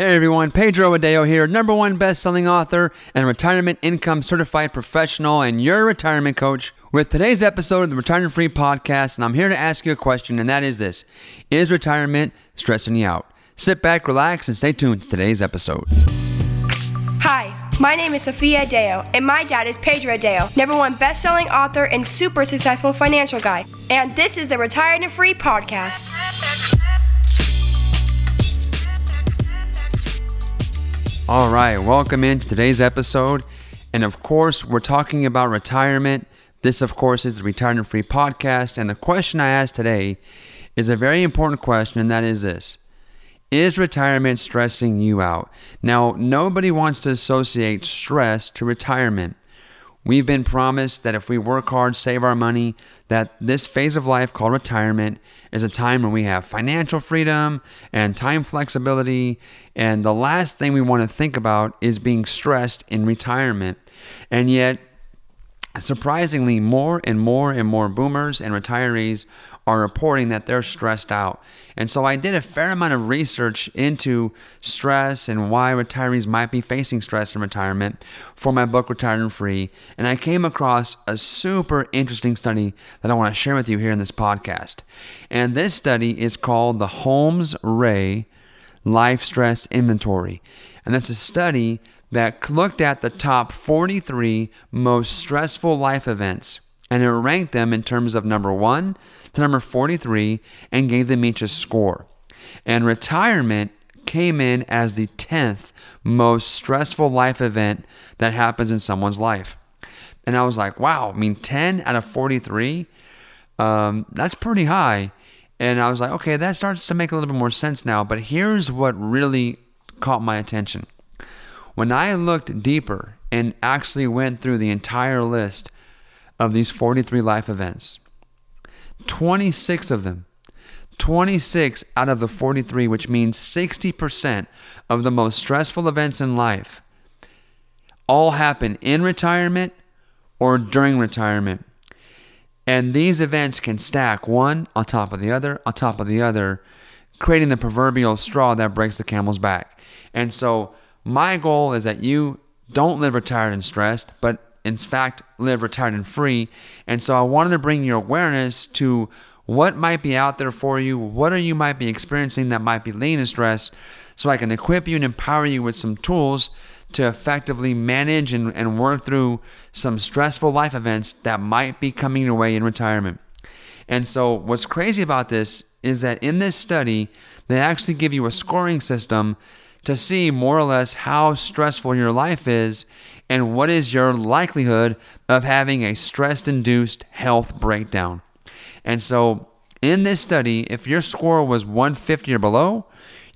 Hey everyone, Pedro Adao here, number one best-selling author and retirement income certified professional and your retirement coach with today's episode of the Retirement Free Podcast, and I'm here to ask you a question, and that is this: Is retirement stressing you out? Sit back, relax, and stay tuned to today's episode. Hi, my name is Sophia Adao, and my dad is Pedro Adao, number one best-selling author and super successful financial guy. And this is the Retired and Free Podcast. All right, welcome into today's episode. And of course, we're talking about retirement. This, of course, is the Retirement Free Podcast. And the question I asked today is a very important question, and that is this Is retirement stressing you out? Now, nobody wants to associate stress to retirement. We've been promised that if we work hard, save our money, that this phase of life called retirement is a time when we have financial freedom and time flexibility. And the last thing we want to think about is being stressed in retirement. And yet, Surprisingly, more and more and more boomers and retirees are reporting that they're stressed out. And so I did a fair amount of research into stress and why retirees might be facing stress in retirement for my book, Retired and Free. And I came across a super interesting study that I want to share with you here in this podcast. And this study is called the Holmes Rahe Life Stress Inventory. And that's a study that looked at the top 43 most stressful life events and it ranked them in terms of number one to number 43 and gave them each a score. And retirement came in as the 10th most stressful life event that happens in someone's life. And I was like, wow, I mean, 10 out of 43, um, that's pretty high. And I was like, okay, that starts to make a little bit more sense now. But here's what really caught my attention. When I looked deeper and actually went through the entire list of these 43 life events, 26 of them, 26 out of the 43, which means 60% of the most stressful events in life, all happen in retirement or during retirement. And these events can stack one on top of the other, on top of the other, creating the proverbial straw that breaks the camel's back. And so, my goal is that you don't live retired and stressed, but in fact live retired and free. And so I wanted to bring your awareness to what might be out there for you, what are you might be experiencing that might be leading to stress, so I can equip you and empower you with some tools to effectively manage and, and work through some stressful life events that might be coming your way in retirement. And so, what's crazy about this is that in this study, they actually give you a scoring system to see more or less how stressful your life is and what is your likelihood of having a stress induced health breakdown. And so, in this study, if your score was 150 or below,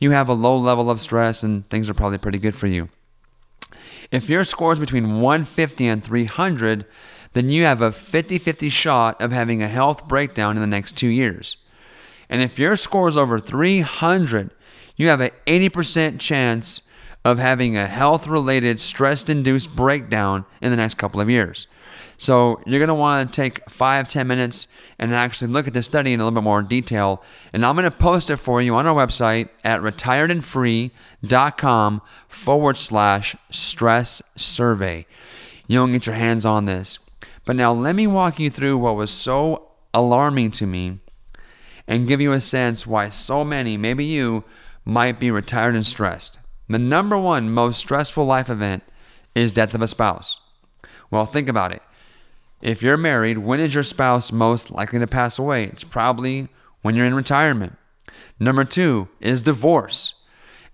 you have a low level of stress and things are probably pretty good for you. If your score is between 150 and 300, then you have a 50 50 shot of having a health breakdown in the next two years. And if your score is over 300, you have an 80% chance of having a health related stress induced breakdown in the next couple of years. So you're going to want to take five, 10 minutes and actually look at this study in a little bit more detail. And I'm going to post it for you on our website at retiredandfree.com forward slash stress survey. You don't get your hands on this. But now let me walk you through what was so alarming to me and give you a sense why so many, maybe you, might be retired and stressed. The number one most stressful life event is death of a spouse. Well, think about it. If you're married, when is your spouse most likely to pass away? It's probably when you're in retirement. Number two is divorce.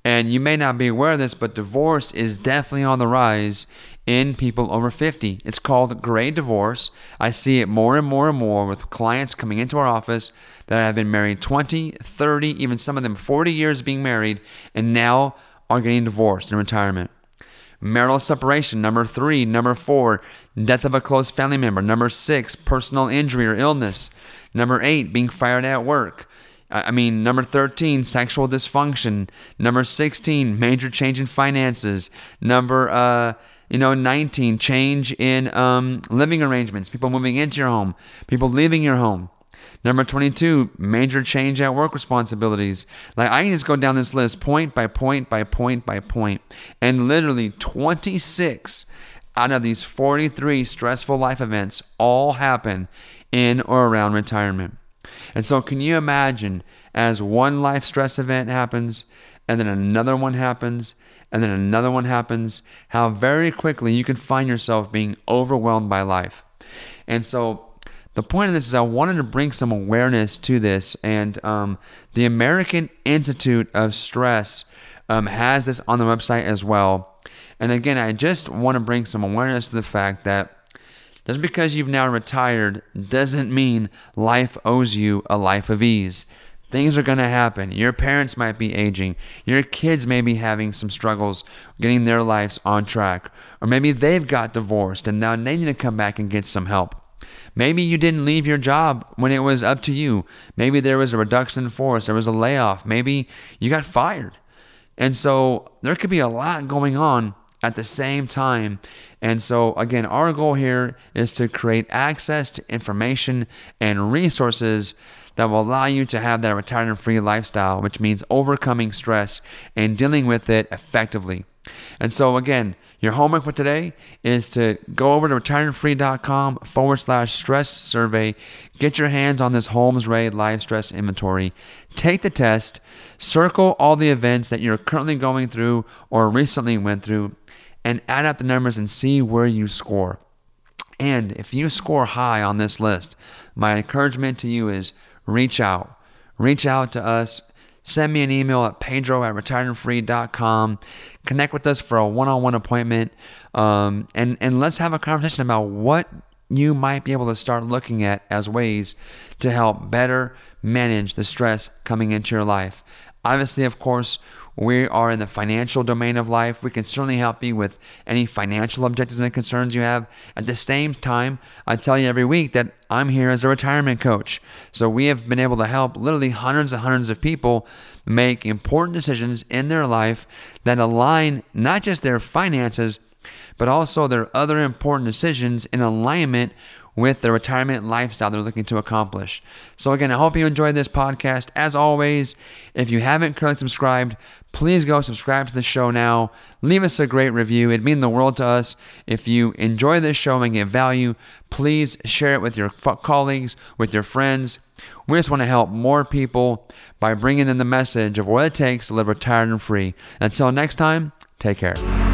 And you may not be aware of this, but divorce is definitely on the rise in people over 50. It's called gray divorce. I see it more and more and more with clients coming into our office that have been married 20, 30, even some of them 40 years being married, and now are getting divorced in retirement. Marital separation, number three. Number four, death of a close family member. Number six, personal injury or illness. Number eight, being fired at work. I mean, number 13, sexual dysfunction. Number 16, major change in finances. Number, uh, you know, 19, change in um, living arrangements. People moving into your home. People leaving your home. Number 22, major change at work responsibilities. Like I can just go down this list point by point by point by point, and literally 26 out of these 43 stressful life events all happen in or around retirement. And so, can you imagine as one life stress event happens, and then another one happens, and then another one happens, how very quickly you can find yourself being overwhelmed by life. And so, the point of this is I wanted to bring some awareness to this, and um, the American Institute of Stress um, has this on the website as well. And again, I just want to bring some awareness to the fact that just because you've now retired doesn't mean life owes you a life of ease. Things are going to happen. Your parents might be aging. Your kids may be having some struggles getting their lives on track. Or maybe they've got divorced and now they need to come back and get some help. Maybe you didn't leave your job when it was up to you. Maybe there was a reduction in force, there was a layoff. Maybe you got fired. And so there could be a lot going on at the same time. And so, again, our goal here is to create access to information and resources that will allow you to have that retirement free lifestyle, which means overcoming stress and dealing with it effectively. And so, again, your homework for today is to go over to retirementfree.com forward slash stress survey, get your hands on this Holmes Rahe live stress inventory, take the test, circle all the events that you're currently going through or recently went through, and add up the numbers and see where you score. And if you score high on this list, my encouragement to you is reach out. Reach out to us. Send me an email at pedro at retirementfree.com. Connect with us for a one on one appointment. Um, and, and let's have a conversation about what you might be able to start looking at as ways to help better manage the stress coming into your life. Obviously, of course, we are in the financial domain of life. We can certainly help you with any financial objectives and concerns you have. At the same time, I tell you every week that I'm here as a retirement coach. So we have been able to help literally hundreds and hundreds of people make important decisions in their life that align not just their finances, but also their other important decisions in alignment with the retirement lifestyle they're looking to accomplish. So, again, I hope you enjoyed this podcast. As always, if you haven't currently subscribed, please go subscribe to the show now. Leave us a great review. It'd mean the world to us. If you enjoy this show and get value, please share it with your colleagues, with your friends. We just want to help more people by bringing them the message of what it takes to live retired and free. Until next time, take care.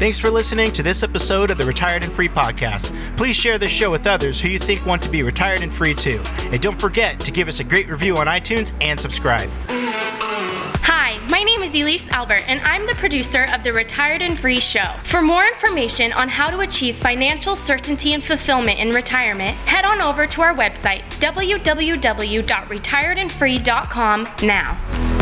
Thanks for listening to this episode of the Retired and Free podcast. Please share this show with others who you think want to be retired and free too. And don't forget to give us a great review on iTunes and subscribe. Hi, my name is Elise Albert, and I'm the producer of the Retired and Free Show. For more information on how to achieve financial certainty and fulfillment in retirement, head on over to our website, www.retiredandfree.com now.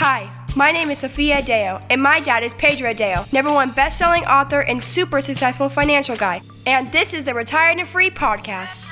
Hi, my name is Sophia Adao, and my dad is Pedro Adao, number one best-selling author and super successful financial guy. And this is the Retired and Free podcast.